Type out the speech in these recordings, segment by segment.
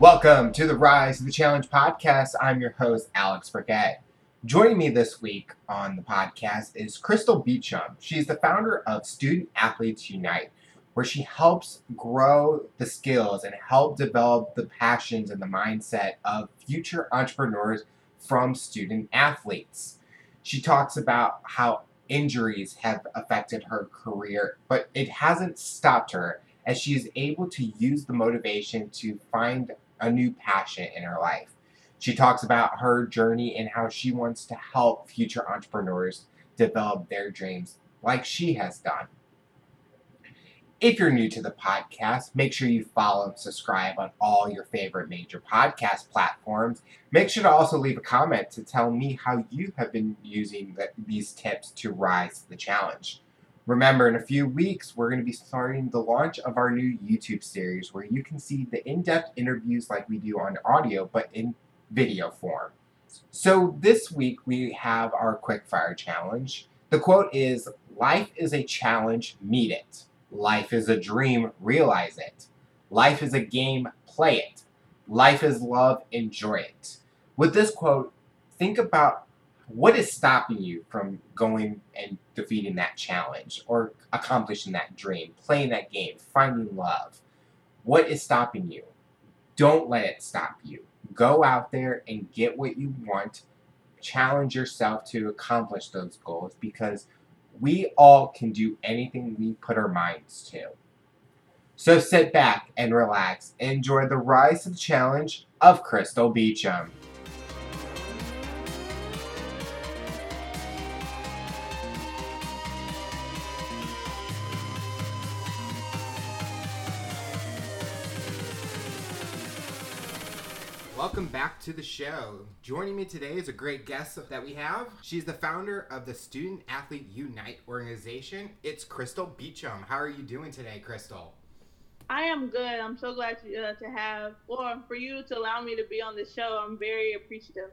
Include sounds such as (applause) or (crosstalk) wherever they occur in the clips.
Welcome to the Rise of the Challenge podcast. I'm your host, Alex Burkett. Joining me this week on the podcast is Crystal Beecham. She's the founder of Student Athletes Unite, where she helps grow the skills and help develop the passions and the mindset of future entrepreneurs from student athletes. She talks about how injuries have affected her career, but it hasn't stopped her as she is able to use the motivation to find a new passion in her life. She talks about her journey and how she wants to help future entrepreneurs develop their dreams like she has done. If you're new to the podcast, make sure you follow and subscribe on all your favorite major podcast platforms. Make sure to also leave a comment to tell me how you have been using the, these tips to rise to the challenge. Remember, in a few weeks, we're going to be starting the launch of our new YouTube series where you can see the in depth interviews like we do on audio, but in video form. So, this week we have our quickfire challenge. The quote is Life is a challenge, meet it. Life is a dream, realize it. Life is a game, play it. Life is love, enjoy it. With this quote, think about what is stopping you from going and defeating that challenge or accomplishing that dream, playing that game, finding love? What is stopping you? Don't let it stop you. Go out there and get what you want. Challenge yourself to accomplish those goals because we all can do anything we put our minds to. So sit back and relax. Enjoy the rise of the challenge of Crystal Beecham. Welcome back to the show. Joining me today is a great guest that we have. She's the founder of the Student Athlete Unite organization. It's Crystal Beecham. How are you doing today, Crystal? I am good. I'm so glad to, uh, to have, or for you to allow me to be on the show. I'm very appreciative.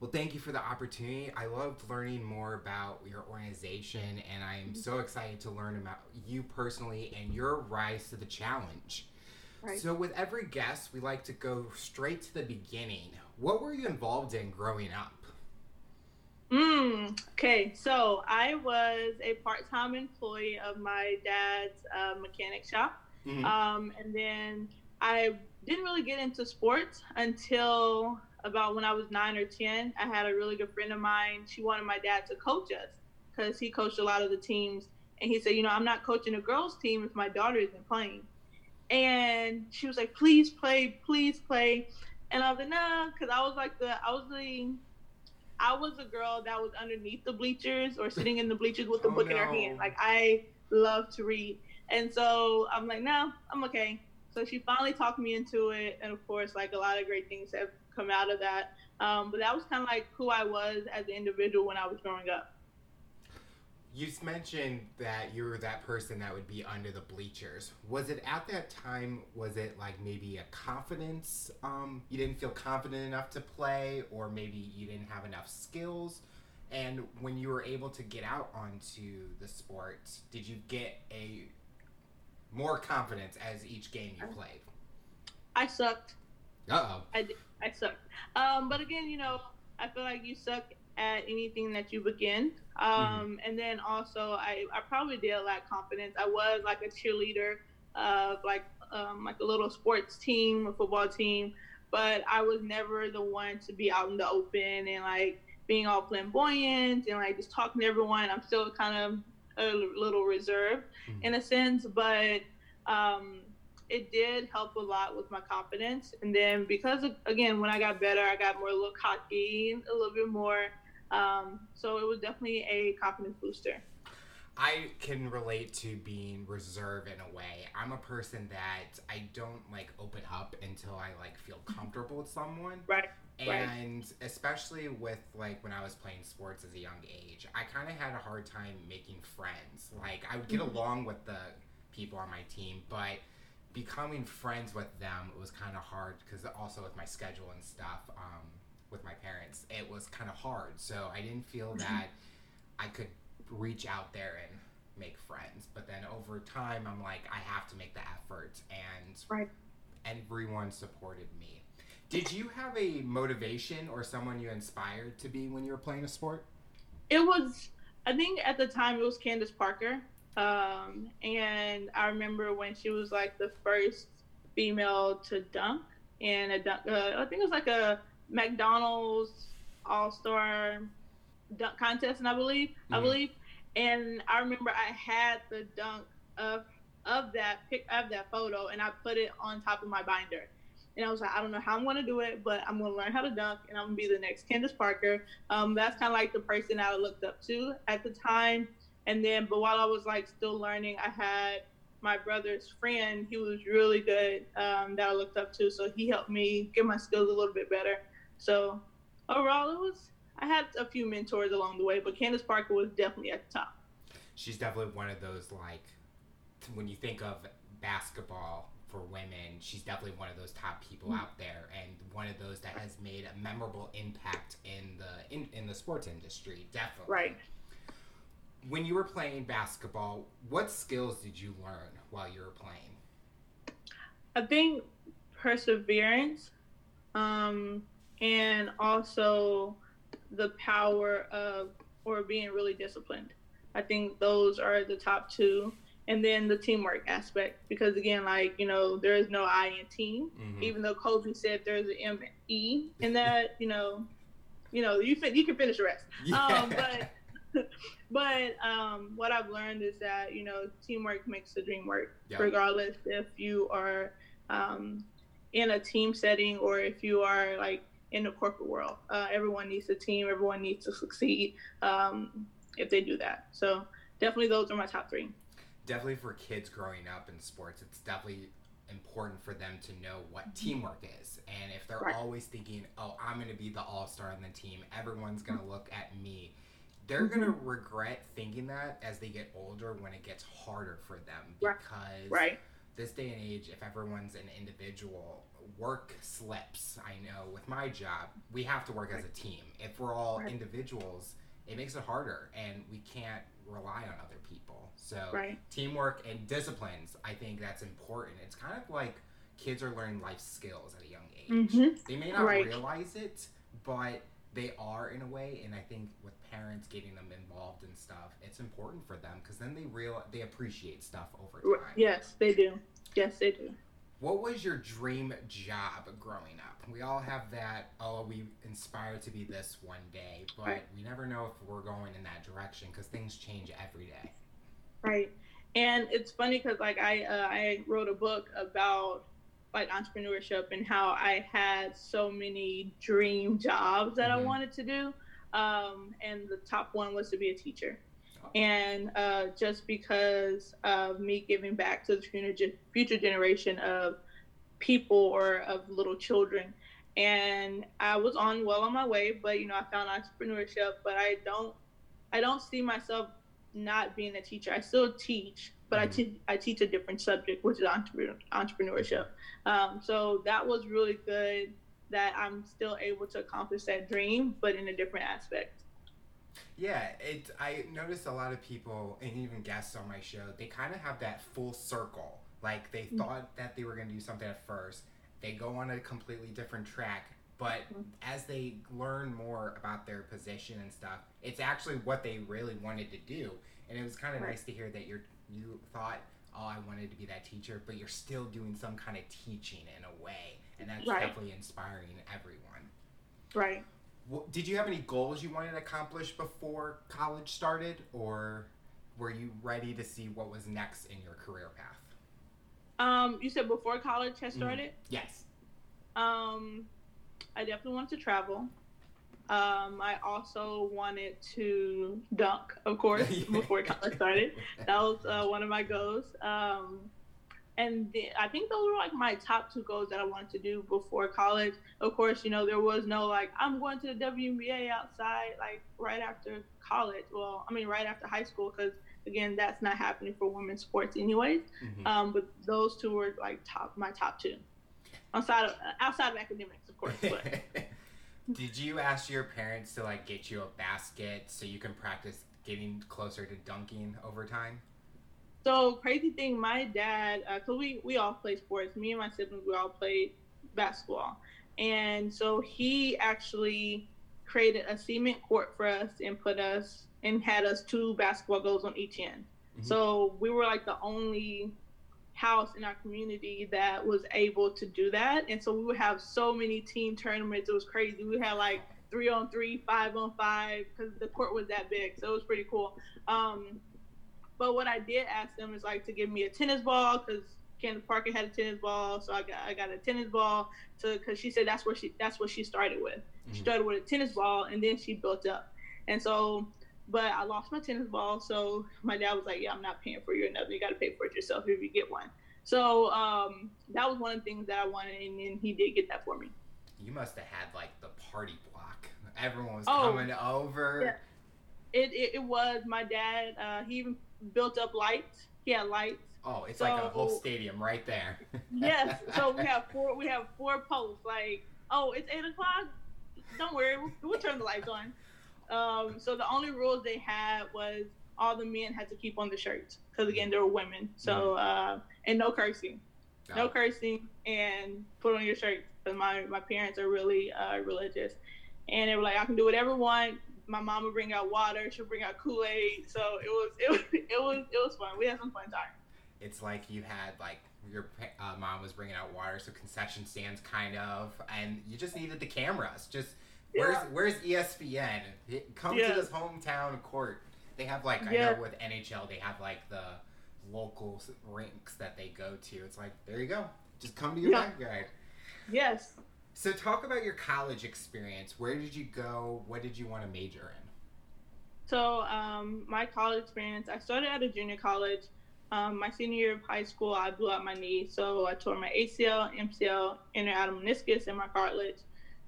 Well, thank you for the opportunity. I loved learning more about your organization, and I'm so excited to learn about you personally and your rise to the challenge. Right. So, with every guest, we like to go straight to the beginning. What were you involved in growing up? Mm, okay, so I was a part time employee of my dad's uh, mechanic shop. Mm-hmm. Um, and then I didn't really get into sports until about when I was nine or 10. I had a really good friend of mine. She wanted my dad to coach us because he coached a lot of the teams. And he said, You know, I'm not coaching a girls' team if my daughter isn't playing and she was like, "Please play, please play," and I was like, "No," because I was like the I was the I was a girl that was underneath the bleachers or sitting in the bleachers with the oh, book no. in her hand. Like I love to read, and so I'm like, "No, I'm okay." So she finally talked me into it, and of course, like a lot of great things have come out of that. Um, but that was kind of like who I was as an individual when I was growing up you mentioned that you were that person that would be under the bleachers. Was it at that time? Was it like maybe a confidence? Um, you didn't feel confident enough to play, or maybe you didn't have enough skills. And when you were able to get out onto the sport, did you get a more confidence as each game you played? I sucked. Uh oh. I I sucked. Um, but again, you know, I feel like you suck at anything that you begin. Um, mm-hmm. And then also, I, I probably did lack confidence. I was like a cheerleader of like um, like a little sports team, a football team, but I was never the one to be out in the open and like being all flamboyant and like just talking to everyone. I'm still kind of a little reserved mm-hmm. in a sense, but um, it did help a lot with my confidence. And then because of, again, when I got better, I got more a little cocky, a little bit more um, so it was definitely a confidence booster. I can relate to being reserved in a way. I'm a person that I don't like open up until I like feel comfortable with someone. Right. And right. especially with like when I was playing sports as a young age, I kind of had a hard time making friends. Like I would get mm-hmm. along with the people on my team, but becoming friends with them was kind of hard because also with my schedule and stuff. Um, with my parents, it was kind of hard. So I didn't feel mm-hmm. that I could reach out there and make friends. But then over time, I'm like, I have to make the effort and right. everyone supported me. Did you have a motivation or someone you inspired to be when you were playing a sport? It was, I think at the time it was Candace Parker. Um, and I remember when she was like the first female to dunk in a dunk, uh, I think it was like a McDonald's All Star dunk contest, and I believe, mm-hmm. I believe, and I remember I had the dunk of of that pic of that photo, and I put it on top of my binder. And I was like, I don't know how I'm to do it, but I'm going to learn how to dunk, and I'm going to be the next Candace Parker. Um, that's kind of like the person I looked up to at the time. And then, but while I was like still learning, I had my brother's friend. He was really good um, that I looked up to, so he helped me get my skills a little bit better. So overall, it was I had a few mentors along the way, but Candace Parker was definitely at the top. She's definitely one of those like when you think of basketball for women, she's definitely one of those top people mm-hmm. out there, and one of those that has made a memorable impact in the in, in the sports industry. Definitely. Right. When you were playing basketball, what skills did you learn while you were playing? I think perseverance, um, and also the power of or being really disciplined. I think those are the top two. And then the teamwork aspect, because again, like you know, there is no I in team. Mm-hmm. Even though Kobe said there's an M E in that, (laughs) you know, you know, you fin- you can finish the rest. Yeah. Um, but (laughs) but um, what I've learned is that you know, teamwork makes the dream work, yep. regardless if you are um, in a team setting or if you are like in the corporate world. Uh, everyone needs a team. Everyone needs to succeed um, if they do that. So definitely those are my top three. Definitely for kids growing up in sports, it's definitely important for them to know what mm-hmm. teamwork is. And if they're right. always thinking, oh, I'm going to be the all star on the team, everyone's going to look at me. They're mm-hmm. going to regret thinking that as they get older when it gets harder for them because right. This day and age, if everyone's an individual, work slips. I know with my job, we have to work as a team. If we're all right. individuals, it makes it harder and we can't rely on other people. So, right. teamwork and disciplines, I think that's important. It's kind of like kids are learning life skills at a young age. Mm-hmm. They may not right. realize it, but they are in a way and i think with parents getting them involved in stuff it's important for them because then they real they appreciate stuff over time yes they do yes they do what was your dream job growing up? We all have that, oh, we inspire to be this one day, but right. we never know if we're going in that direction because things change every day. Right. And it's funny because, like, I, uh, I wrote a book about like entrepreneurship and how I had so many dream jobs that mm-hmm. I wanted to do. Um, and the top one was to be a teacher. And uh, just because of me giving back to the future, generation of people or of little children. And i was on well on my way but you know i found entrepreneurship but i don't i don't see myself not being a teacher. I still teach but mm-hmm. I, te- I teach a different subject which is entrepreneurship. Um, so that was really good that i'm still able to accomplish that dream but in a different aspect yeah, it. I noticed a lot of people and even guests on my show. They kind of have that full circle. Like they mm-hmm. thought that they were going to do something at first. They go on a completely different track, but mm-hmm. as they learn more about their position and stuff, it's actually what they really wanted to do. And it was kind of right. nice to hear that you're you thought, oh, I wanted to be that teacher, but you're still doing some kind of teaching in a way, and that's right. definitely inspiring everyone. Right did you have any goals you wanted to accomplish before college started, or were you ready to see what was next in your career path? Um, you said before college had mm-hmm. started. Mm, yes. Um, I definitely wanted to travel. Um, I also wanted to dunk, of course, (laughs) before college started. That was uh, one of my goals. Um, and the, I think those were like my top two goals that I wanted to do before college. Of course, you know there was no like I'm going to the WNBA outside like right after college. Well, I mean right after high school because again that's not happening for women's sports anyways. Mm-hmm. Um, but those two were like top my top two, outside of outside of academics, of course. But. (laughs) Did you ask your parents to like get you a basket so you can practice getting closer to dunking over time? So crazy thing, my dad, uh, we we all play sports. Me and my siblings, we all played basketball, and so he actually created a cement court for us and put us and had us two basketball goals on each end. Mm-hmm. So we were like the only house in our community that was able to do that. And so we would have so many team tournaments. It was crazy. We had like three on three, five on five, because the court was that big. So it was pretty cool. Um, but what I did ask them is like to give me a tennis ball because Candace Parker had a tennis ball, so I got I got a tennis ball to because she said that's where she that's what she started with. Mm-hmm. She started with a tennis ball and then she built up. And so but I lost my tennis ball, so my dad was like, "Yeah, I'm not paying for you another. You got to pay for it yourself if you get one." So um, that was one of the things that I wanted, and, then he did get that for me. You must have had like the party block. Everyone was oh, coming over. Yeah. It, it, it was my dad. Uh, he even built up lights. He had lights. Oh, it's so, like a whole stadium right there. (laughs) yes. So we have four. We have four posts. Like, oh, it's eight o'clock. Don't worry, we'll, we'll turn the lights on. Um, so the only rules they had was all the men had to keep on the shirts because again they were women. So uh, and no cursing, no. no cursing, and put on your shirt because my my parents are really uh, religious, and they were like, I can do whatever I want. My mom would bring out water. She'll bring out Kool Aid. So it was it was (laughs) it was it was fun. We had some fun time. It's like you had like your uh, mom was bringing out water, so concession stands kind of, and you just needed the cameras. Just Where's yeah. Where's ESPN? Come yeah. to this hometown court. They have like yeah. I know with NHL they have like the local rinks that they go to. It's like there you go. Just come to your backyard. Yes. So talk about your college experience. Where did you go? What did you want to major in? So um, my college experience, I started at a junior college. Um, my senior year of high school, I blew out my knee, so I tore my ACL, MCL, inner outer meniscus, and my cartilage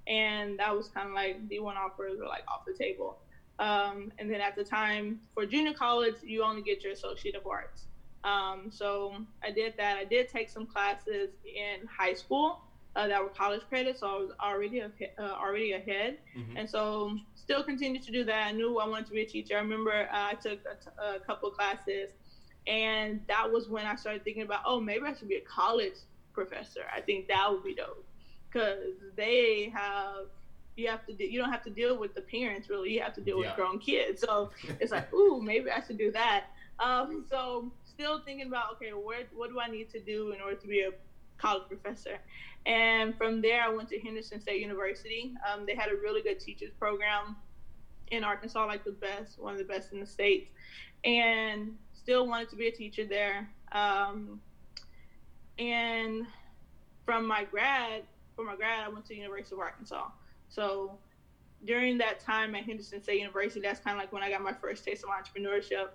and that was kind of like the one offers were like off the table. Um, and then at the time for junior college, you only get your Associate of Arts. Um, so I did that. I did take some classes in high school uh, that were college credits, so I was already uh, already ahead. Mm-hmm. And so still continued to do that. I knew I wanted to be a teacher. I remember uh, I took a, t- a couple classes, and that was when I started thinking about, oh, maybe I should be a college professor. I think that would be dope because they have you have to do, you don't have to deal with the parents really you have to deal yeah. with grown kids so (laughs) it's like ooh maybe i should do that um, so still thinking about okay where what do i need to do in order to be a college professor and from there i went to henderson state university um, they had a really good teachers program in arkansas like the best one of the best in the state and still wanted to be a teacher there um, and from my grad for my grad, I went to the University of Arkansas. So during that time at Henderson State University, that's kind of like when I got my first taste of entrepreneurship.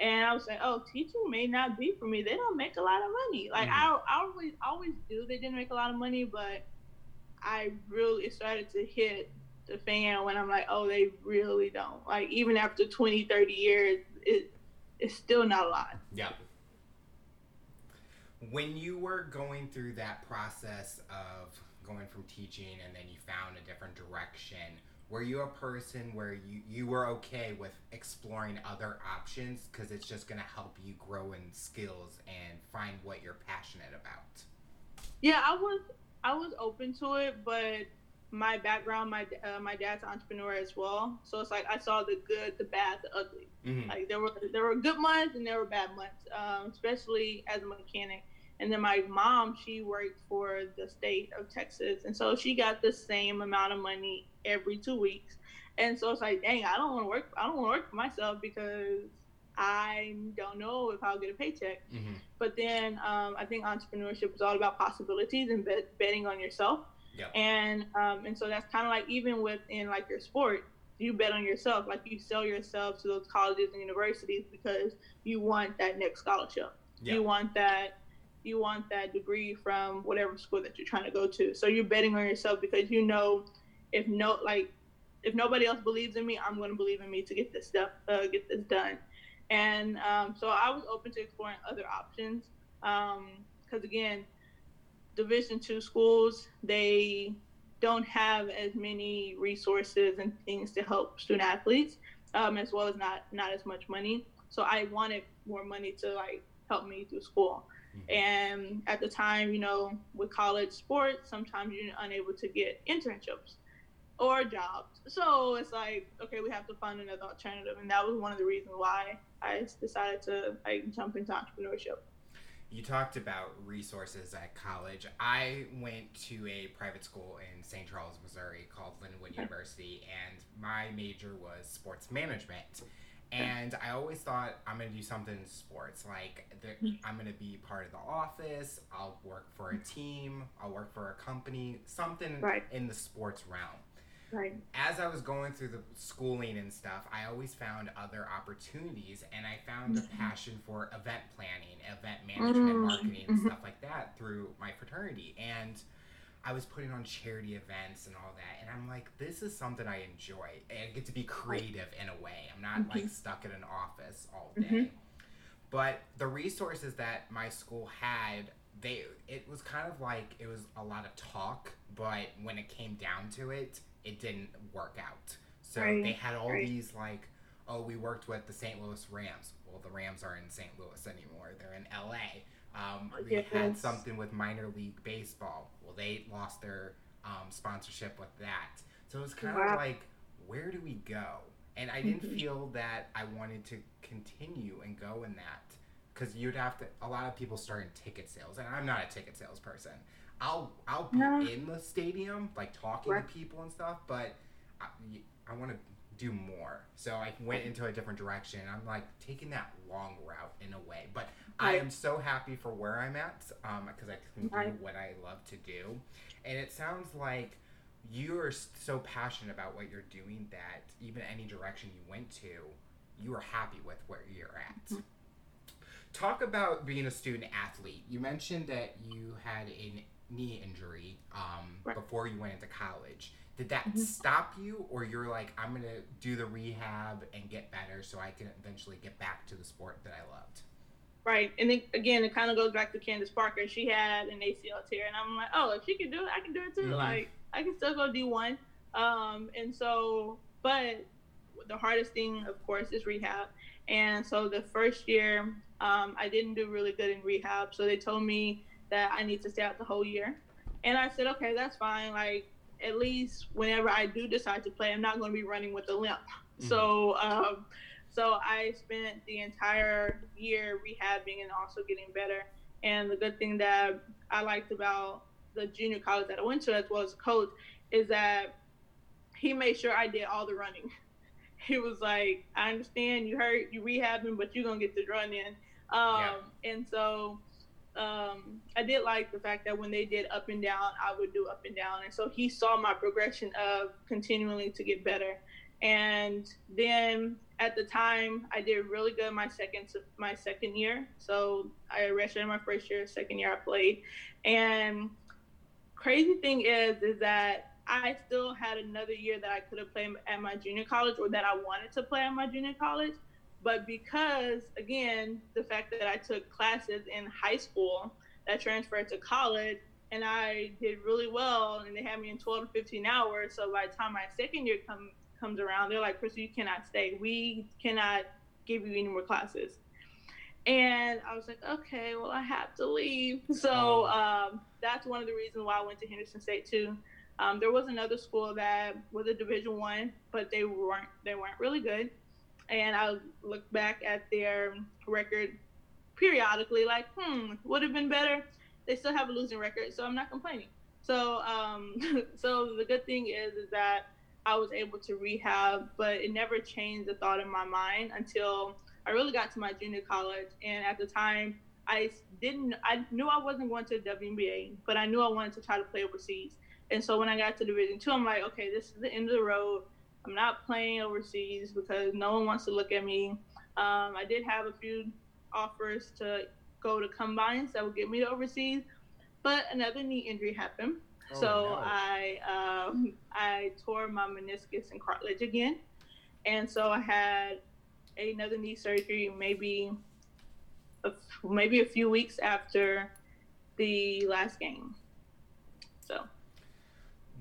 And I was like, oh, teaching may not be for me. They don't make a lot of money. Like mm-hmm. I, I always, always do. They didn't make a lot of money, but I really started to hit the fan when I'm like, oh, they really don't. Like even after 20, 30 years, it, it's still not a lot. Yeah. When you were going through that process of going from teaching and then you found a different direction were you a person where you, you were okay with exploring other options? Because it's just going to help you grow in skills and find what you're passionate about. Yeah i was i was open to it but my background my uh, my dad's an entrepreneur as well. So it's like i saw the good the bad the ugly. Mm-hmm. like there were there were good months and there were bad months um, especially as a mechanic. And then my mom, she worked for the state of Texas. And so she got the same amount of money every two weeks. And so it's like, dang, I don't want to work. I don't want to work for myself because I don't know if I'll get a paycheck. Mm-hmm. But then um, I think entrepreneurship is all about possibilities and bet- betting on yourself. Yep. And um, and so that's kind of like even within like your sport, you bet on yourself. Like you sell yourself to those colleges and universities because you want that next scholarship. Yep. You want that you want that degree from whatever school that you're trying to go to. So you're betting on yourself because you know if no like if nobody else believes in me, I'm going to believe in me to get this stuff uh, get this done. And um, so I was open to exploring other options because um, again, Division two schools they don't have as many resources and things to help student athletes, um, as well as not not as much money. So I wanted more money to like help me through school. Mm-hmm. And at the time, you know, with college sports, sometimes you're unable to get internships or jobs. So it's like, okay, we have to find another alternative. And that was one of the reasons why I decided to like jump into entrepreneurship. You talked about resources at college. I went to a private school in St. Charles, Missouri called Lindenwood University, and my major was sports management. And I always thought I'm gonna do something in sports. Like hmm. I'm gonna be part of the office. I'll work for a team. I'll work for a company. Something right. in the sports realm. Right. As I was going through the schooling and stuff, I always found other opportunities, and I found a mm-hmm. passion for event planning, event management, mm-hmm. marketing, and mm-hmm. stuff like that through my fraternity. And I was putting on charity events and all that, and I'm like, this is something I enjoy. I get to be creative in a way. I'm not mm-hmm. like stuck in an office all day. Mm-hmm. But the resources that my school had, they it was kind of like it was a lot of talk, but when it came down to it, it didn't work out. So right. they had all right. these like, oh, we worked with the St. Louis Rams. Well, the Rams aren't in St. Louis anymore; they're in L.A. Um, we yes. had something with minor league baseball. Well, they lost their um, sponsorship with that. So it was kind wow. of like, where do we go? And I didn't mm-hmm. feel that I wanted to continue and go in that because you'd have to. A lot of people start in ticket sales, and I'm not a ticket sales person. I'll I'll be no. in the stadium, like talking right. to people and stuff, but I, I want to do more. So I went into a different direction. I'm like taking that long route in a way, but I am so happy for where I'm at because um, I can do what I love to do. And it sounds like you are so passionate about what you're doing that even any direction you went to, you are happy with where you're at. Mm-hmm. Talk about being a student athlete. You mentioned that you had a knee injury um, right. before you went into college. Did that mm-hmm. stop you, or you're like, I'm gonna do the rehab and get better so I can eventually get back to the sport that I loved? Right. And then, again, it kind of goes back to Candace Parker. She had an ACL tear, and I'm like, oh, if she can do it, I can do it too. Mm-hmm. Like, I can still go D1. Um, and so, but the hardest thing, of course, is rehab. And so the first year, um, I didn't do really good in rehab. So they told me that I need to stay out the whole year. And I said, okay, that's fine. Like, at least whenever I do decide to play, I'm not going to be running with a limp. Mm-hmm. So, um, so I spent the entire year rehabbing and also getting better. And the good thing that I liked about the junior college that I went to, as well as the coach, is that he made sure I did all the running. (laughs) He was like, "I understand you hurt, you rehabbing, but you're gonna get the run in." Um, yeah. And so um, I did like the fact that when they did up and down, I would do up and down, and so he saw my progression of continually to get better. And then at the time, I did really good my second my second year. So I redshirted my first year, second year I played. And crazy thing is, is that I still had another year that I could have played at my junior college, or that I wanted to play at my junior college. But because again, the fact that I took classes in high school that transferred to college, and I did really well, and they had me in 12 to 15 hours. So by the time my second year come comes around, they're like, Crystal, you cannot stay. We cannot give you any more classes. And I was like, okay, well, I have to leave. (laughs) So oh. um, that's one of the reasons why I went to Henderson State too. Um, there was another school that was a Division One, but they weren't they weren't really good. And I look back at their record periodically, like, hmm, would have been better. They still have a losing record, so I'm not complaining. So, um, (laughs) so the good thing is, is that I was able to rehab, but it never changed the thought in my mind until I really got to my junior college. And at the time, I didn't, I knew I wasn't going to the WNBA, but I knew I wanted to try to play overseas. And so when I got to Division two, I'm like, okay, this is the end of the road. I'm not playing overseas because no one wants to look at me. Um, I did have a few offers to go to combines that would get me to overseas, but another knee injury happened. Oh, so no. I um, I tore my meniscus and cartilage again, and so I had another knee surgery maybe a, maybe a few weeks after the last game. So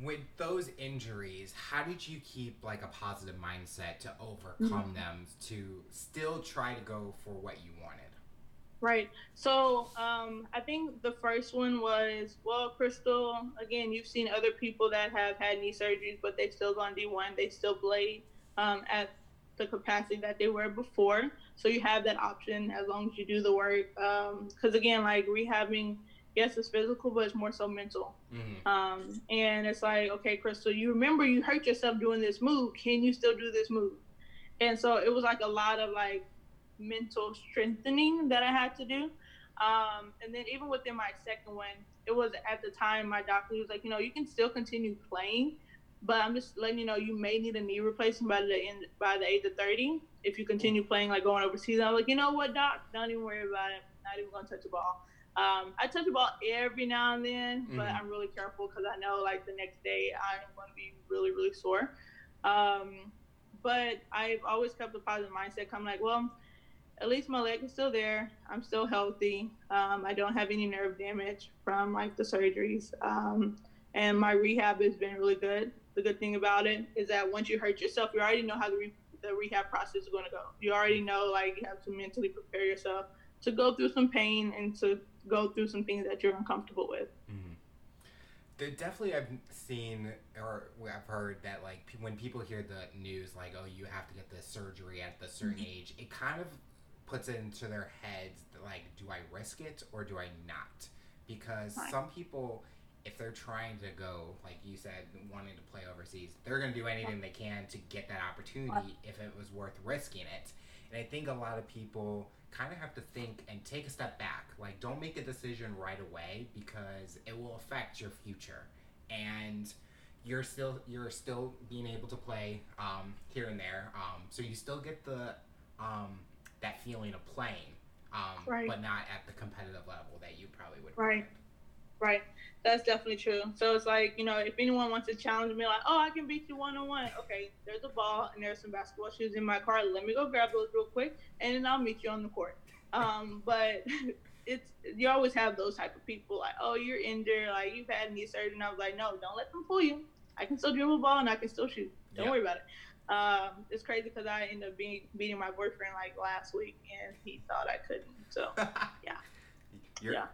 with those injuries, how did you keep like a positive mindset to overcome mm-hmm. them to still try to go for what you wanted? Right. So um, I think the first one was well, Crystal. Again, you've seen other people that have had knee surgeries, but they've still gone D1. They still blade um, at the capacity that they were before. So you have that option as long as you do the work. Because um, again, like rehabbing, yes, it's physical, but it's more so mental. Mm-hmm. Um, and it's like, okay, Crystal, you remember you hurt yourself doing this move. Can you still do this move? And so it was like a lot of like mental strengthening that I had to do. Um, and then even within my second one, it was at the time my doctor was like, you know, you can still continue playing, but I'm just letting you know you may need a knee replacement by the end by the age of 30 if you continue playing like going overseas. I'm like, you know what, doc, don't even worry about it. Not even gonna touch the ball. Um, I touch the ball every now and then, but mm-hmm. I'm really careful because I know like the next day I'm going to be really really sore. Um, but I've always kept a positive mindset. I'm like, well, at least my leg is still there. I'm still healthy. Um, I don't have any nerve damage from like the surgeries. Um, and my rehab has been really good. The good thing about it is that once you hurt yourself, you already know how the, re- the rehab process is going to go. You already know like you have to mentally prepare yourself to go through some pain and to go through some things that you're uncomfortable with. Mm-hmm. There definitely I've seen or I've heard that like when people hear the news like oh you have to get this surgery at the certain mm-hmm. age, it kind of puts it into their heads like do i risk it or do i not because Fine. some people if they're trying to go like you said wanting to play overseas they're going to do anything they can to get that opportunity if it was worth risking it and i think a lot of people kind of have to think and take a step back like don't make a decision right away because it will affect your future and you're still you're still being able to play um, here and there um, so you still get the um, that feeling of playing, um, right. but not at the competitive level that you probably would. Right. Right. That's definitely true. So it's like, you know, if anyone wants to challenge me, like, oh, I can beat you one on one. Okay, there's a ball and there's some basketball shoes in my car. Let me go grab those real quick and then I'll meet you on the court. Um, (laughs) but it's you always have those type of people like, oh, you're injured, like you've had knee surgery. And I was like, no, don't let them fool you. I can still dribble ball and I can still shoot. Don't yep. worry about it. Um, it's crazy because I ended up being beating my boyfriend like last week, and he thought I couldn't. So (laughs) yeah, you're, yeah.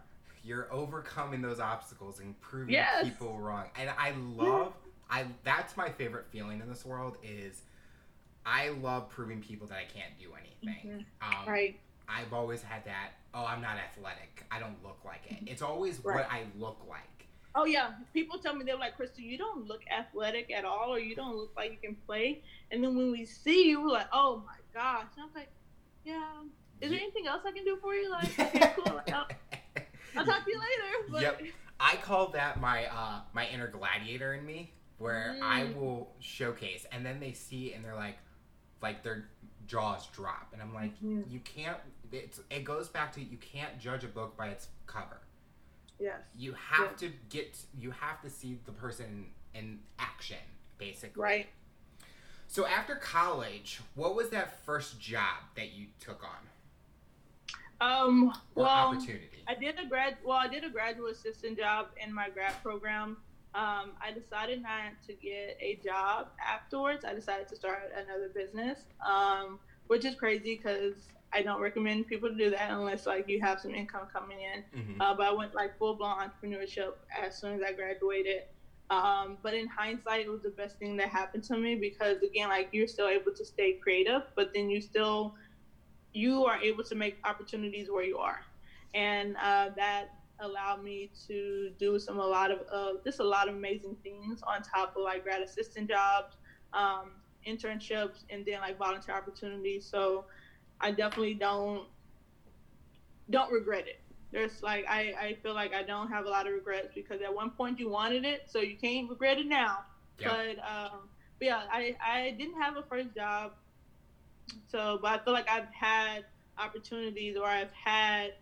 You're overcoming those obstacles and proving yes. people wrong, and I love. I that's my favorite feeling in this world is I love proving people that I can't do anything. Mm-hmm. Um, right. I've always had that. Oh, I'm not athletic. I don't look like it. It's always right. what I look like. Oh yeah, people tell me they're like, Crystal, you don't look athletic at all, or you don't look like you can play. And then when we see you, we're like, oh my gosh. And I'm like, yeah. Is there anything else I can do for you? Like, (laughs) okay, cool. Like, I'll, talk to you later. But... Yep. I call that my uh, my inner gladiator in me, where mm. I will showcase, and then they see and they're like, like their jaws drop, and I'm like, mm-hmm. you can't. It's, it goes back to you can't judge a book by its cover. Yes. You have to get you have to see the person in action, basically. Right. So after college, what was that first job that you took on? Um, well, opportunity. I did a grad. Well, I did a graduate assistant job in my grad program. Um, I decided not to get a job afterwards. I decided to start another business, um, which is crazy because I don't recommend people to do that unless like you have some income coming in. Mm-hmm. Uh, but I went like full blown entrepreneurship as soon as I graduated. Um, but in hindsight, it was the best thing that happened to me because again, like you're still able to stay creative, but then you still you are able to make opportunities where you are, and uh, that allowed me to do some a lot of uh, just a lot of amazing things on top of like grad assistant jobs, um, internships, and then like volunteer opportunities. So I definitely don't don't regret it. There's like I, I feel like I don't have a lot of regrets because at one point you wanted it, so you can't regret it now. Yeah. But um but yeah, I, I didn't have a first job. So but I feel like I've had opportunities or I've had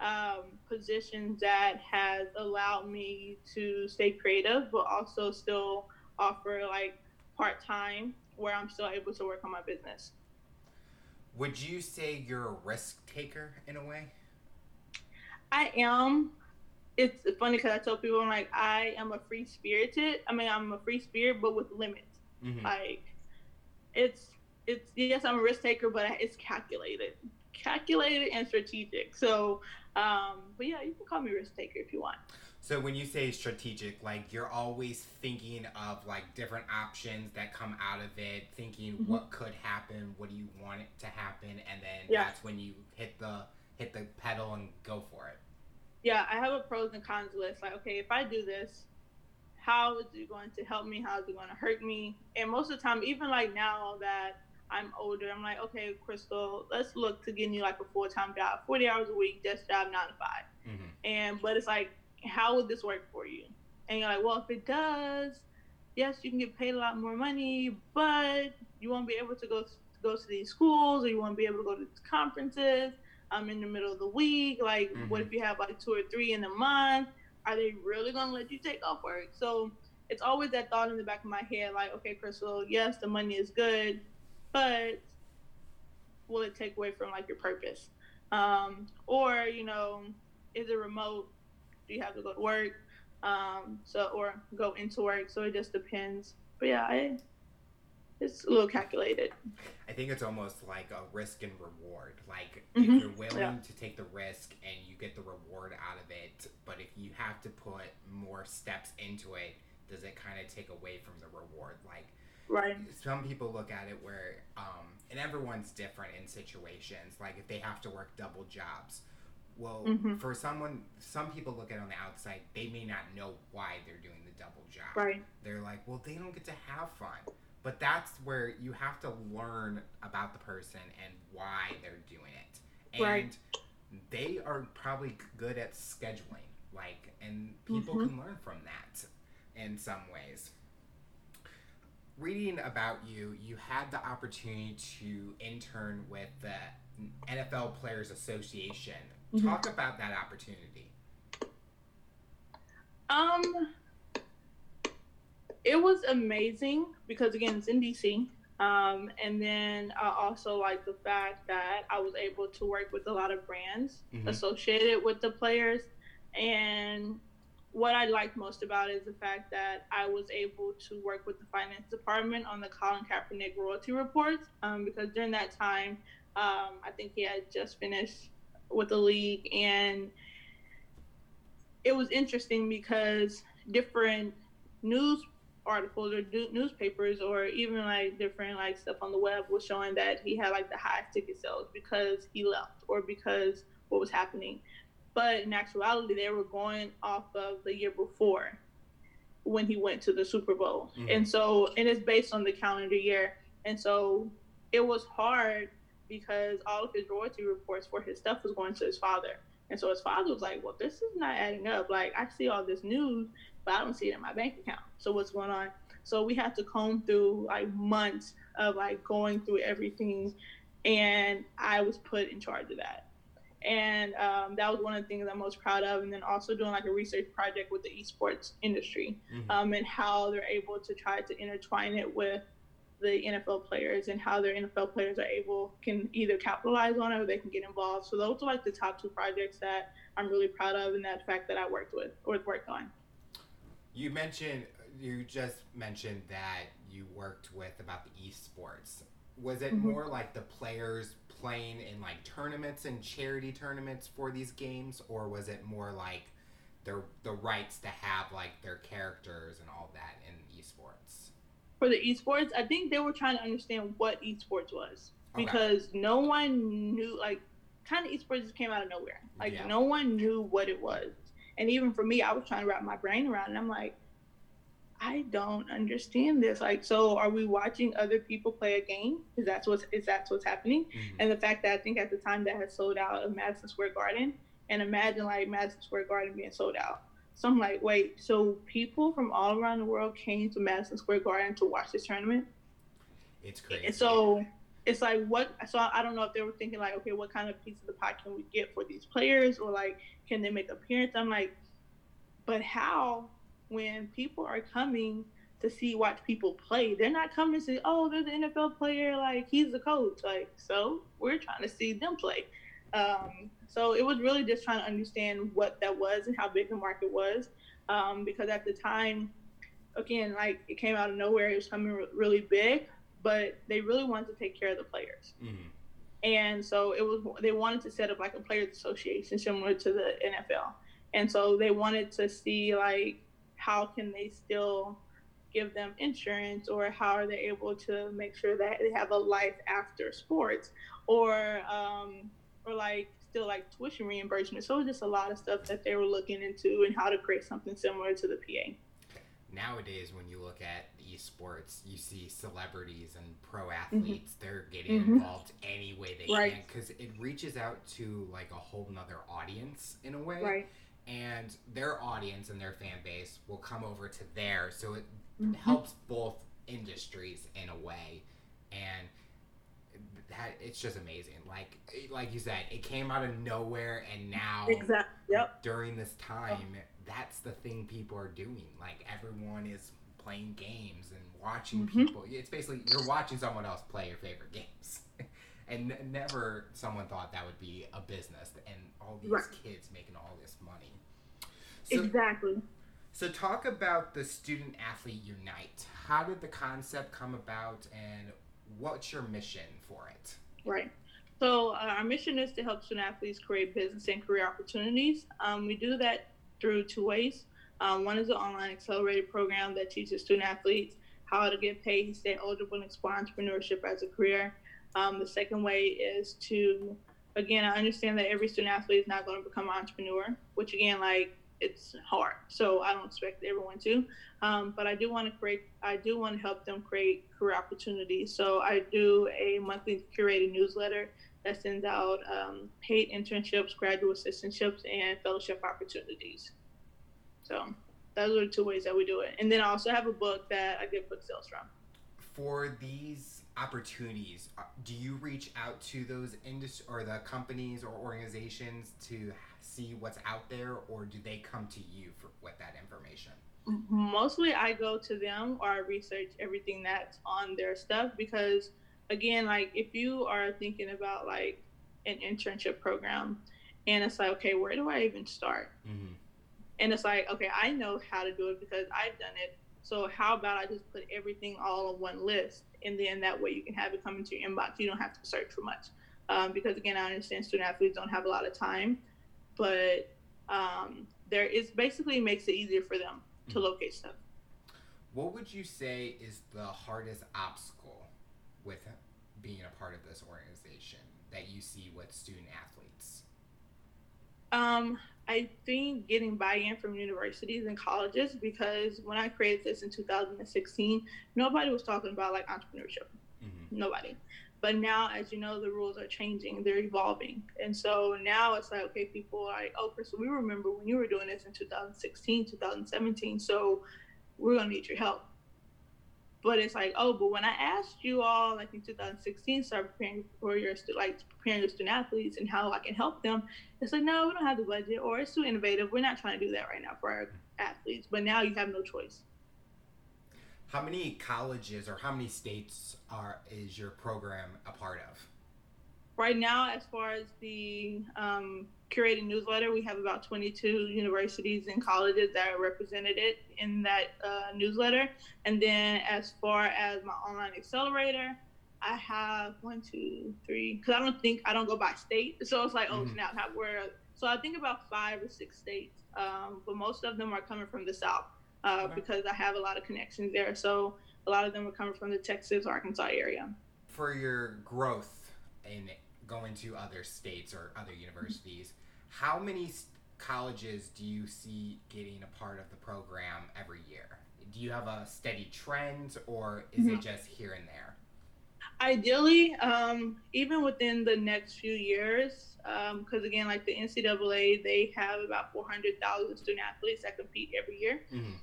um, positions that has allowed me to stay creative but also still offer like part time where I'm still able to work on my business. Would you say you're a risk taker in a way? I am. It's funny because I tell people I'm like I am a free spirited. I mean I'm a free spirit, but with limits. Mm-hmm. Like it's it's yes I'm a risk taker, but it's calculated. calculated and strategic. So, um, but yeah, you can call me risk taker if you want. So when you say strategic, like you're always thinking of like different options that come out of it, thinking mm-hmm. what could happen, what do you want it to happen, and then yeah. that's when you hit the hit the pedal and go for it. Yeah, I have a pros and cons list. Like, okay, if I do this, how is it going to help me? How is it going to hurt me? And most of the time, even like now that I'm older, I'm like, okay, Crystal, let's look to getting you like a full time job, 40 hours a week, desk job nine to 5 mm-hmm. And but it's like how would this work for you? And you're like, well, if it does, yes, you can get paid a lot more money, but you won't be able to go to, go to these schools or you won't be able to go to these conferences. I'm in the middle of the week. Like, mm-hmm. what if you have like two or three in a month? Are they really gonna let you take off work? So it's always that thought in the back of my head, like, okay, Crystal, yes, the money is good, but will it take away from like your purpose? Um, or you know, is it remote? do you have to go to work? Um, so or go into work. So it just depends. But yeah, I, it's a little calculated. I think it's almost like a risk and reward. Like mm-hmm. if you're willing yeah. to take the risk and you get the reward out of it, but if you have to put more steps into it, does it kind of take away from the reward? Like right. Some people look at it where, um, and everyone's different in situations. Like if they have to work double jobs, well, mm-hmm. for someone, some people look at it on the outside, they may not know why they're doing the double job. Right. They're like, well, they don't get to have fun. But that's where you have to learn about the person and why they're doing it. And right. they are probably good at scheduling. Like, and people mm-hmm. can learn from that in some ways. Reading about you, you had the opportunity to intern with the NFL Players Association Mm-hmm. Talk about that opportunity. Um, it was amazing because again, it's in DC. Um, and then I also like the fact that I was able to work with a lot of brands mm-hmm. associated with the players. And what I liked most about it is the fact that I was able to work with the finance department on the Colin Kaepernick royalty reports. Um, because during that time, um, I think he had just finished with the league and it was interesting because different news articles or newspapers or even like different like stuff on the web was showing that he had like the highest ticket sales because he left or because what was happening but in actuality they were going off of the year before when he went to the super bowl mm-hmm. and so and it's based on the calendar year and so it was hard because all of his royalty reports for his stuff was going to his father. And so his father was like, Well, this is not adding up. Like, I see all this news, but I don't see it in my bank account. So what's going on? So we had to comb through like months of like going through everything. And I was put in charge of that. And um, that was one of the things I'm most proud of. And then also doing like a research project with the esports industry mm-hmm. um, and how they're able to try to intertwine it with the NFL players and how their NFL players are able can either capitalize on it or they can get involved. So those are like the top two projects that I'm really proud of and that fact that I worked with or worked on. You mentioned you just mentioned that you worked with about the esports. Was it mm-hmm. more like the players playing in like tournaments and charity tournaments for these games, or was it more like their the rights to have like their characters and all that in esports? for the esports, I think they were trying to understand what esports was okay. because no one knew. Like, kind of esports just came out of nowhere. Like, yeah. no one knew what it was. And even for me, I was trying to wrap my brain around it. I'm like, I don't understand this. Like, so are we watching other people play a game? Is that what's is that what's happening? Mm-hmm. And the fact that I think at the time that had sold out of Madison Square Garden, and imagine like Madison Square Garden being sold out. So I'm like, wait, so people from all around the world came to Madison Square Garden to watch this tournament? It's crazy. And so it's like, what? So I don't know if they were thinking like, okay, what kind of piece of the pie can we get for these players, or like, can they make appearance? I'm like, but how? When people are coming to see watch people play, they're not coming to say, oh, there's an NFL player, like he's the coach. Like, so we're trying to see them play. Um, so it was really just trying to understand what that was and how big the market was. Um, because at the time, again, like it came out of nowhere, it was coming really big, but they really wanted to take care of the players. Mm-hmm. And so it was they wanted to set up like a players association similar to the NFL. And so they wanted to see like how can they still give them insurance or how are they able to make sure that they have a life after sports or um, or like still like tuition reimbursement. So just a lot of stuff that they were looking into and how to create something similar to the PA. Nowadays, when you look at esports, you see celebrities and pro mm-hmm. athletes. Mm-hmm. They're getting mm-hmm. involved any way they right. can because it reaches out to like a whole nother audience in a way. Right. And their audience and their fan base will come over to there, so it mm-hmm. helps both industries in a way. And that it's just amazing. Like like you said, it came out of nowhere, and now exactly yep. during this time, that's the thing people are doing. Like everyone is playing games and watching mm-hmm. people. It's basically you're watching someone else play your favorite games. (laughs) and n- never someone thought that would be a business all these right. kids making all this money. So, exactly. So talk about the Student Athlete Unite. How did the concept come about and what's your mission for it? Right. So uh, our mission is to help student athletes create business and career opportunities. Um, we do that through two ways. Um, one is an online accelerated program that teaches student athletes how to get paid, stay eligible, and explore entrepreneurship as a career. Um, the second way is to, again, I understand that every student athlete is not going to become an entrepreneur, which again, like it's hard. So I don't expect everyone to, um, but I do want to create. I do want to help them create career opportunities. So I do a monthly curated newsletter that sends out um, paid internships, graduate assistantships, and fellowship opportunities. So those are two ways that we do it. And then I also have a book that I get book sales from. For these opportunities, uh, do you reach out to those industry or the companies or organizations to see what's out there, or do they come to you for with that information? Mostly, I go to them or I research everything that's on their stuff because, again, like if you are thinking about like an internship program, and it's like, okay, where do I even start? Mm-hmm. And it's like, okay, I know how to do it because I've done it. So how about I just put everything all on one list, and then that way you can have it come into your inbox. You don't have to search for much, um, because again, I understand student athletes don't have a lot of time, but um, there is basically makes it easier for them to mm-hmm. locate stuff. What would you say is the hardest obstacle with being a part of this organization that you see with student athletes? Um, I think getting buy-in from universities and colleges because when I created this in 2016, nobody was talking about like entrepreneurship. Mm-hmm. Nobody. But now, as you know, the rules are changing, they're evolving. And so now it's like, okay, people are like, oh, Crystal, we remember when you were doing this in 2016, 2017. So we're going to need your help. But it's like, oh, but when I asked you all, like in 2016, start preparing for your like preparing your student athletes and how I can help them, it's like, no, we don't have the budget, or it's too innovative. We're not trying to do that right now for our athletes. But now you have no choice. How many colleges or how many states are is your program a part of? Right now, as far as the um, curated newsletter, we have about 22 universities and colleges that are represented it in that uh, newsletter. And then, as far as my online accelerator, I have one, two, three. Because I don't think I don't go by state, so it's like, oh mm-hmm. snap, how, where? So I think about five or six states, um, but most of them are coming from the south uh, okay. because I have a lot of connections there. So a lot of them are coming from the Texas, Arkansas area. For your growth in going to other states or other universities, how many colleges do you see getting a part of the program every year? Do you have a steady trend or is mm-hmm. it just here and there? Ideally, um, even within the next few years, because um, again, like the NCAA, they have about 400,000 student athletes that compete every year. Mm-hmm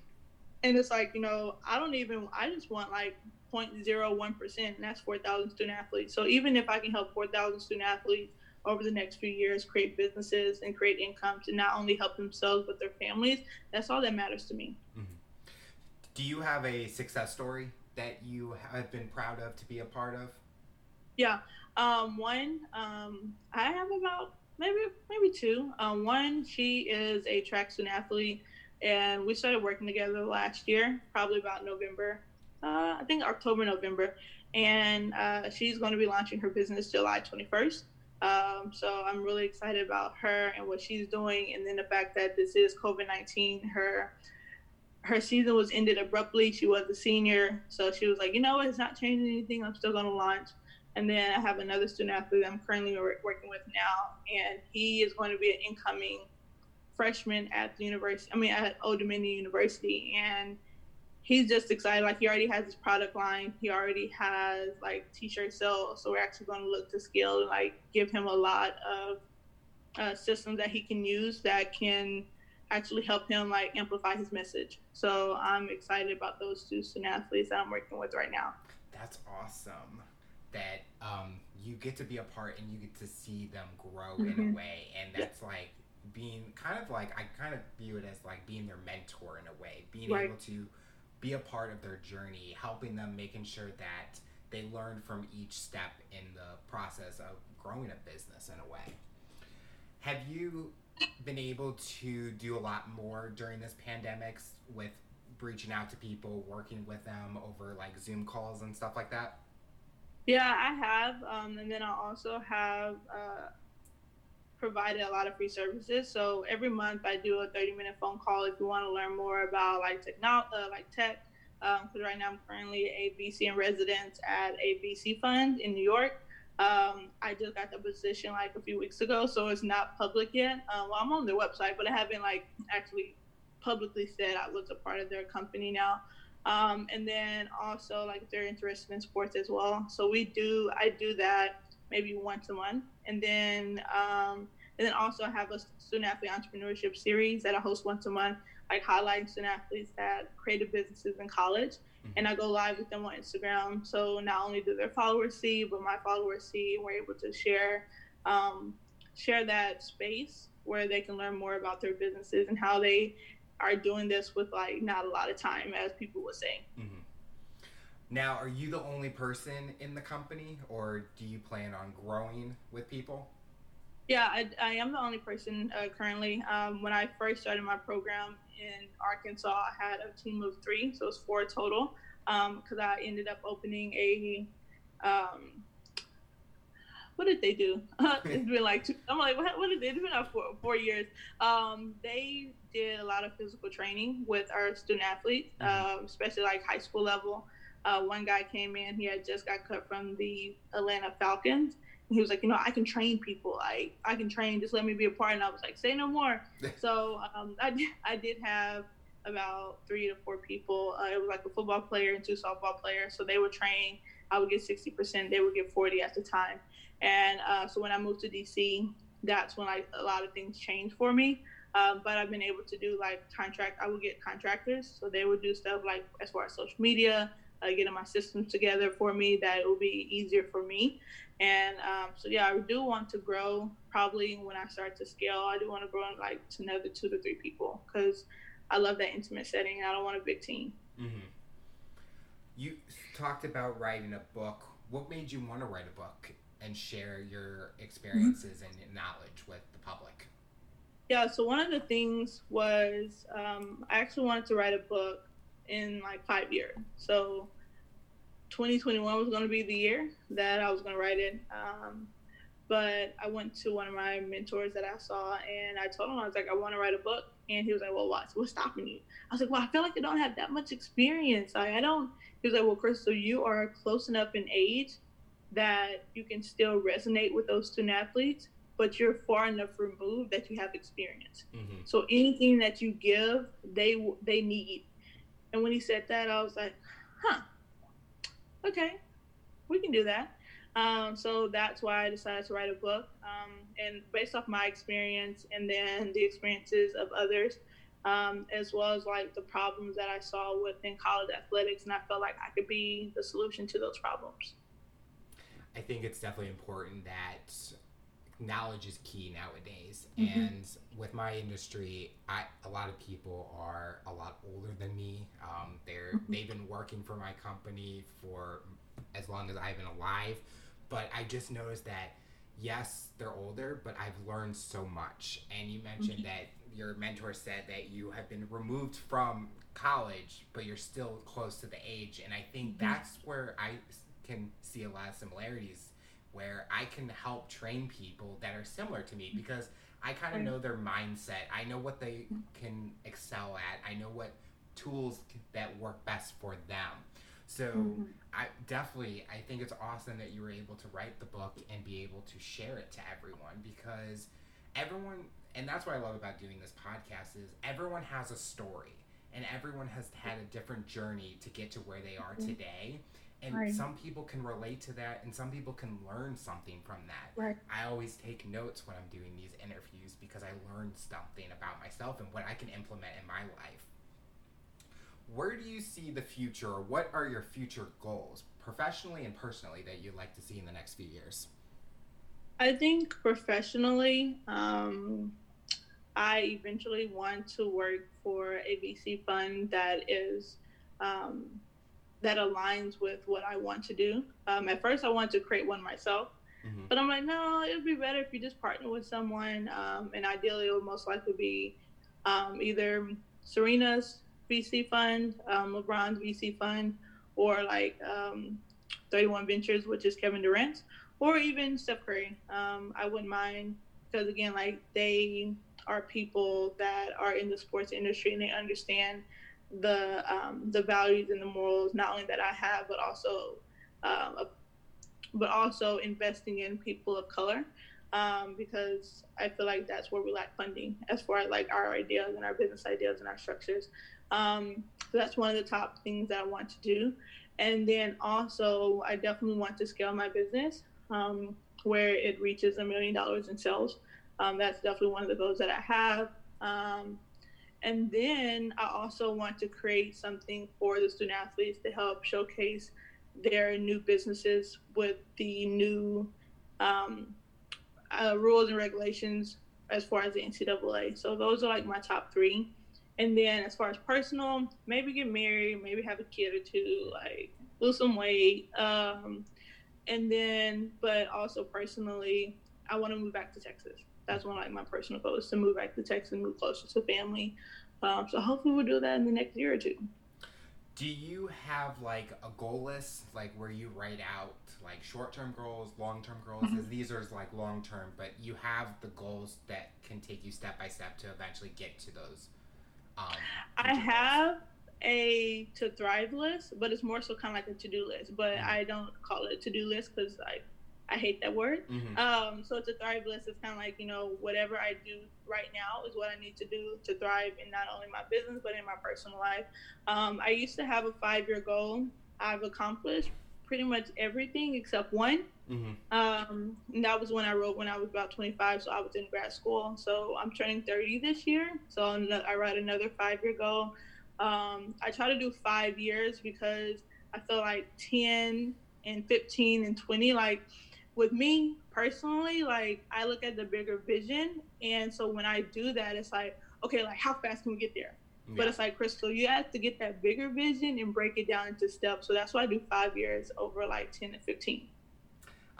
and it's like you know i don't even i just want like 0.01% and that's 4000 student athletes so even if i can help 4000 student athletes over the next few years create businesses and create income to not only help themselves but their families. That's all that matters to me. Mm-hmm. do you have a success story that you have been proud of to be a part of? Yeah. Um, one um, i have about maybe maybe two. Um, one she is a track student athlete and we started working together last year, probably about November, uh, I think October, November, and uh, she's going to be launching her business July 21st. Um, so I'm really excited about her and what she's doing, and then the fact that this is COVID 19. Her her season was ended abruptly. She was a senior, so she was like, you know it's not changing anything. I'm still going to launch. And then I have another student athlete I'm currently working with now, and he is going to be an incoming freshman at the university. I mean, at Old Dominion University, and he's just excited. Like he already has his product line. He already has like t-shirt sales. So we're actually going to look to scale and like give him a lot of uh, systems that he can use that can actually help him like amplify his message. So I'm excited about those two student athletes that I'm working with right now. That's awesome. That um, you get to be a part and you get to see them grow mm-hmm. in a mm-hmm. way, and that's yeah. like being kind of like I kind of view it as like being their mentor in a way, being right. able to be a part of their journey, helping them, making sure that they learn from each step in the process of growing a business in a way. Have you been able to do a lot more during this pandemic with reaching out to people, working with them over like Zoom calls and stuff like that? Yeah, I have. Um, and then I also have uh, provided a lot of free services. So every month I do a 30 minute phone call if you want to learn more about like technology, uh, like tech. Because um, right now I'm currently a VC in residence at a VC fund in New York. Um, I just got the position like a few weeks ago, so it's not public yet. Um, well, I'm on their website, but I haven't like actually publicly said I was a part of their company now. Um, and then also like they're interested in sports as well. So we do, I do that maybe once a month. And then um, and then also I have a student athlete entrepreneurship series that I host once a month, like highlighting student athletes that created businesses in college. Mm-hmm. And I go live with them on Instagram. So not only do their followers see, but my followers see, and we're able to share um, share that space where they can learn more about their businesses and how they are doing this with like not a lot of time, as people would say. Mm-hmm. Now, are you the only person in the company, or do you plan on growing with people? Yeah, I, I am the only person uh, currently. Um, when I first started my program in Arkansas, I had a team of three, so it's four total. Because um, I ended up opening a, um, what did they do? (laughs) it's been like, two, I'm like, what, what did they do? It's been four, four years. Um, they did a lot of physical training with our student athletes, mm-hmm. uh, especially like high school level. Uh, one guy came in, he had just got cut from the Atlanta Falcons. he was like, you know, I can train people. I, I can train. Just let me be a part. And I was like, say no more. (laughs) so um, I, I did have about three to four people. Uh, it was like a football player and two softball players. So they were trained. I would get 60%. They would get 40 at the time. And uh, so when I moved to DC, that's when like a lot of things changed for me. Um, but I've been able to do like contract. I would get contractors, so they would do stuff like as far as social media, uh, getting my systems together for me that it will be easier for me. And um, so yeah, I do want to grow. Probably when I start to scale, I do want to grow like to another two to three people because I love that intimate setting. I don't want a big team. Mm-hmm. You talked about writing a book. What made you want to write a book and share your experiences mm-hmm. and knowledge with the public? Yeah, so one of the things was um, I actually wanted to write a book in like five years. So 2021 was going to be the year that I was going to write it. Um, but I went to one of my mentors that I saw and I told him, I was like, I want to write a book. And he was like, Well, what's, what's stopping you? I was like, Well, I feel like I don't have that much experience. Like, I don't. He was like, Well, Crystal, you are close enough in age that you can still resonate with those student athletes, but you're far enough removed that you have experience. Mm-hmm. So anything that you give, they they need and when he said that, I was like, huh, okay, we can do that. Um, so that's why I decided to write a book. Um, and based off my experience and then the experiences of others, um, as well as like the problems that I saw within college athletics, and I felt like I could be the solution to those problems. I think it's definitely important that knowledge is key nowadays mm-hmm. and with my industry I, a lot of people are a lot older than me um, they're mm-hmm. they've been working for my company for as long as i've been alive but i just noticed that yes they're older but i've learned so much and you mentioned mm-hmm. that your mentor said that you have been removed from college, but you're still close to the age, and I think mm-hmm. that's where I can see a lot of similarities, where I can help train people that are similar to me because I kind of know their mindset. I know what they can excel at. I know what tools that work best for them. So mm-hmm. I definitely I think it's awesome that you were able to write the book and be able to share it to everyone because everyone and that's what I love about doing this podcast is everyone has a story and everyone has had a different journey to get to where they are mm-hmm. And right. some people can relate to that and some people can learn something from that right. i always take notes when i'm doing these interviews because i learned something about myself and what i can implement in my life where do you see the future or what are your future goals professionally and personally that you'd like to see in the next few years i think professionally um, i eventually want to work for a vc fund that is um, that aligns with what i want to do um, at first i wanted to create one myself mm-hmm. but i'm like no it would be better if you just partner with someone um, and ideally it would most likely be um, either serena's VC fund, um, LeBron's VC fund, or like um, 31 Ventures, which is Kevin Durant's, or even Steph Curry. Um, I wouldn't mind because again, like they are people that are in the sports industry and they understand the um, the values and the morals not only that I have, but also um, but also investing in people of color. Um, because I feel like that's where we lack funding as far as like our ideas and our business ideas and our structures. Um, so that's one of the top things that I want to do. And then also, I definitely want to scale my business um, where it reaches a million dollars in sales. Um, that's definitely one of the goals that I have. Um, and then I also want to create something for the student athletes to help showcase their new businesses with the new um, uh, rules and regulations as far as the NCAA. So those are like my top three. And then as far as personal, maybe get married, maybe have a kid or two, like lose some weight. Um, and then, but also personally, I want to move back to Texas. That's one of like my personal goals to move back to Texas and move closer to family. Um, so hopefully we'll do that in the next year or two. Do you have like a goal list, like where you write out like short-term goals, long-term goals? Mm-hmm. These are like long-term, but you have the goals that can take you step by step to eventually get to those um, I have a to thrive list, but it's more so kind of like a to do list. But mm-hmm. I don't call it a to do list because I I hate that word. Mm-hmm. Um, so to thrive list. is kind of like you know whatever I do right now is what I need to do to thrive in not only my business but in my personal life. Um, I used to have a five year goal. I've accomplished pretty much everything except one. Mm-hmm. Um, and that was when I wrote when I was about 25, so I was in grad school. So I'm turning 30 this year, so I write another five year goal. Um, I try to do five years because I feel like 10 and 15 and 20, like with me personally, like I look at the bigger vision, and so when I do that, it's like, okay, like how fast can we get there? Yeah. But it's like Crystal, you have to get that bigger vision and break it down into steps. So that's why I do five years over like 10 to 15.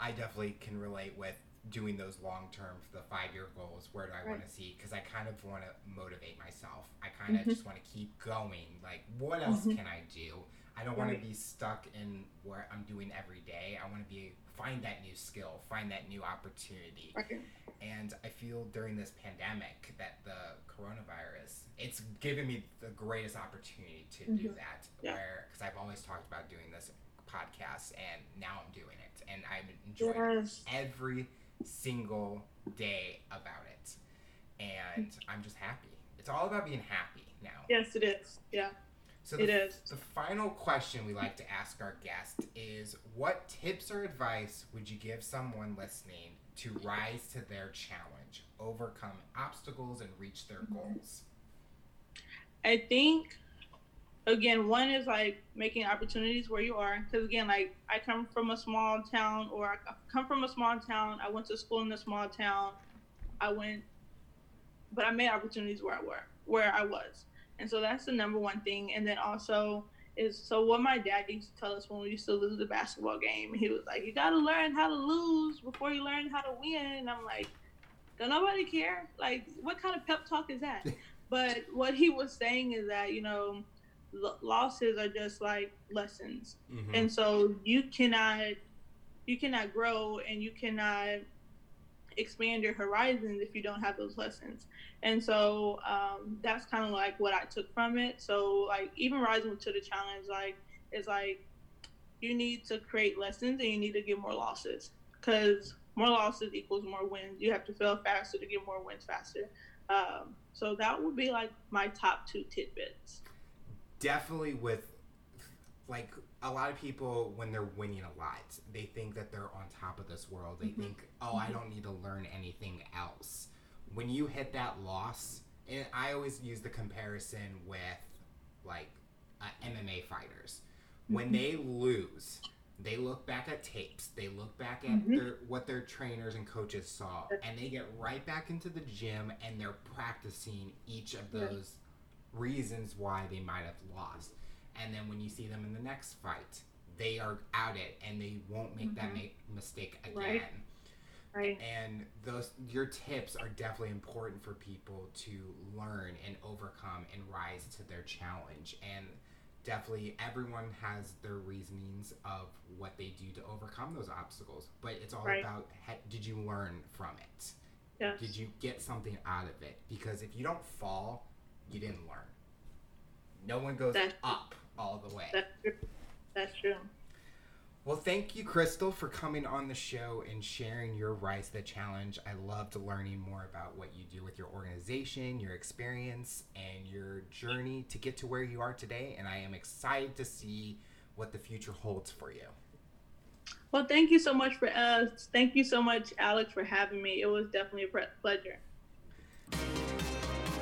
I definitely can relate with doing those long term, the five year goals. Where do I right. want to see? Because I kind of want to motivate myself. I kind of mm-hmm. just want to keep going. Like, what else mm-hmm. can I do? I don't right. want to be stuck in what I'm doing every day. I want to be find that new skill, find that new opportunity. Okay. And I feel during this pandemic that the coronavirus, it's given me the greatest opportunity to mm-hmm. do that. Yeah. Where because I've always talked about doing this podcast, and now I'm doing it, and I'm enjoying yes. every single day about it, and I'm just happy. It's all about being happy now. Yes, it is. Yeah. So the, it is. The final question we like to ask our guest is what tips or advice would you give someone listening to rise to their challenge, overcome obstacles, and reach their mm-hmm. goals? I think again, one is like making opportunities where you are. Because again, like I come from a small town, or I come from a small town. I went to school in a small town. I went, but I made opportunities where I were, where I was, and so that's the number one thing. And then also is so what my dad used to tell us when we used to lose the basketball game. He was like, "You got to learn how to lose before you learn how to win." And I'm like, don't nobody care. Like, what kind of pep talk is that? (laughs) but what he was saying is that you know, losses are just like lessons, mm-hmm. and so you cannot, you cannot grow and you cannot expand your horizons if you don't have those lessons. And so um, that's kind of like what I took from it. So like even rising to the challenge, like is like you need to create lessons and you need to get more losses because more losses equals more wins. You have to fail faster to get more wins faster. Um, so that would be like my top two tidbits. Definitely with like a lot of people when they're winning a lot, they think that they're on top of this world. They mm-hmm. think, "Oh, I don't need to learn anything else." When you hit that loss, and I always use the comparison with like uh, MMA fighters. When mm-hmm. they lose, they look back at tapes they look back at mm-hmm. their, what their trainers and coaches saw and they get right back into the gym and they're practicing each of those reasons why they might have lost and then when you see them in the next fight they are at it and they won't make mm-hmm. that make mistake again right. Right. And those your tips are definitely important for people to learn and overcome and rise to their challenge. And definitely everyone has their reasonings of what they do to overcome those obstacles but it's all right. about did you learn from it yes. did you get something out of it because if you don't fall you didn't learn no one goes that's up all the way that's true that's true well, thank you, Crystal, for coming on the show and sharing your Rise the Challenge. I loved learning more about what you do with your organization, your experience, and your journey to get to where you are today. And I am excited to see what the future holds for you. Well, thank you so much for us. Uh, thank you so much, Alex, for having me. It was definitely a pleasure.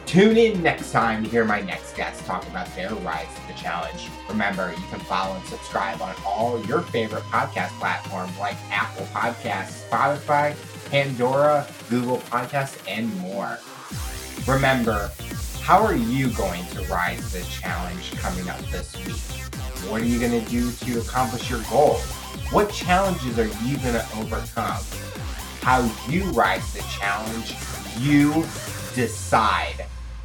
Tune in next time to hear my next guest talk about their rise to the challenge. Remember, you can follow and subscribe on all your favorite podcast platforms like Apple Podcasts, Spotify, Pandora, Google Podcasts, and more. Remember, how are you going to rise to the challenge coming up this week? What are you going to do to accomplish your goals? What challenges are you going to overcome? How you rise the challenge, you decide.